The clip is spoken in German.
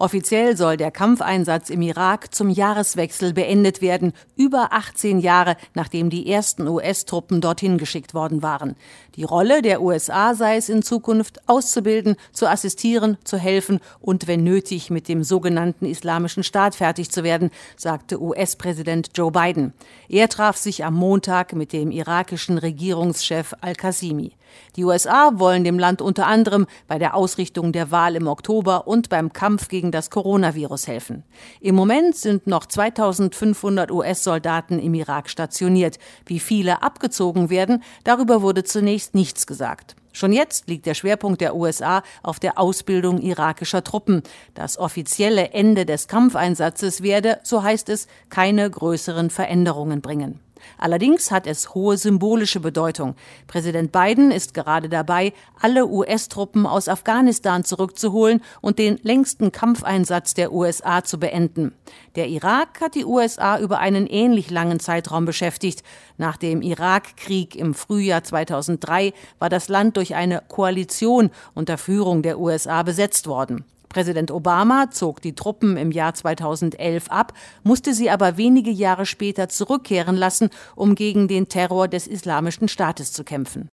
Offiziell soll der Kampfeinsatz im Irak zum Jahreswechsel beendet werden, über 18 Jahre nachdem die ersten US-Truppen dorthin geschickt worden waren. Die Rolle der USA sei es in Zukunft, auszubilden, zu assistieren, zu helfen und wenn nötig mit dem sogenannten Islamischen Staat fertig zu werden, sagte US-Präsident Joe Biden. Er traf sich am Montag mit dem irakischen Regierungschef al-Qasimi. Die USA wollen dem Land unter anderem bei der Ausrichtung der Wahl im Oktober und beim Kampf gegen das Coronavirus helfen. Im Moment sind noch 2500 US-Soldaten im Irak stationiert. Wie viele abgezogen werden, darüber wurde zunächst nichts gesagt. Schon jetzt liegt der Schwerpunkt der USA auf der Ausbildung irakischer Truppen. Das offizielle Ende des Kampfeinsatzes werde, so heißt es, keine größeren Veränderungen bringen. Allerdings hat es hohe symbolische Bedeutung. Präsident Biden ist gerade dabei, alle US-Truppen aus Afghanistan zurückzuholen und den längsten Kampfeinsatz der USA zu beenden. Der Irak hat die USA über einen ähnlich langen Zeitraum beschäftigt. Nach dem Irakkrieg im Frühjahr 2003 war das Land durch eine Koalition unter Führung der USA besetzt worden. Präsident Obama zog die Truppen im Jahr 2011 ab, musste sie aber wenige Jahre später zurückkehren lassen, um gegen den Terror des Islamischen Staates zu kämpfen.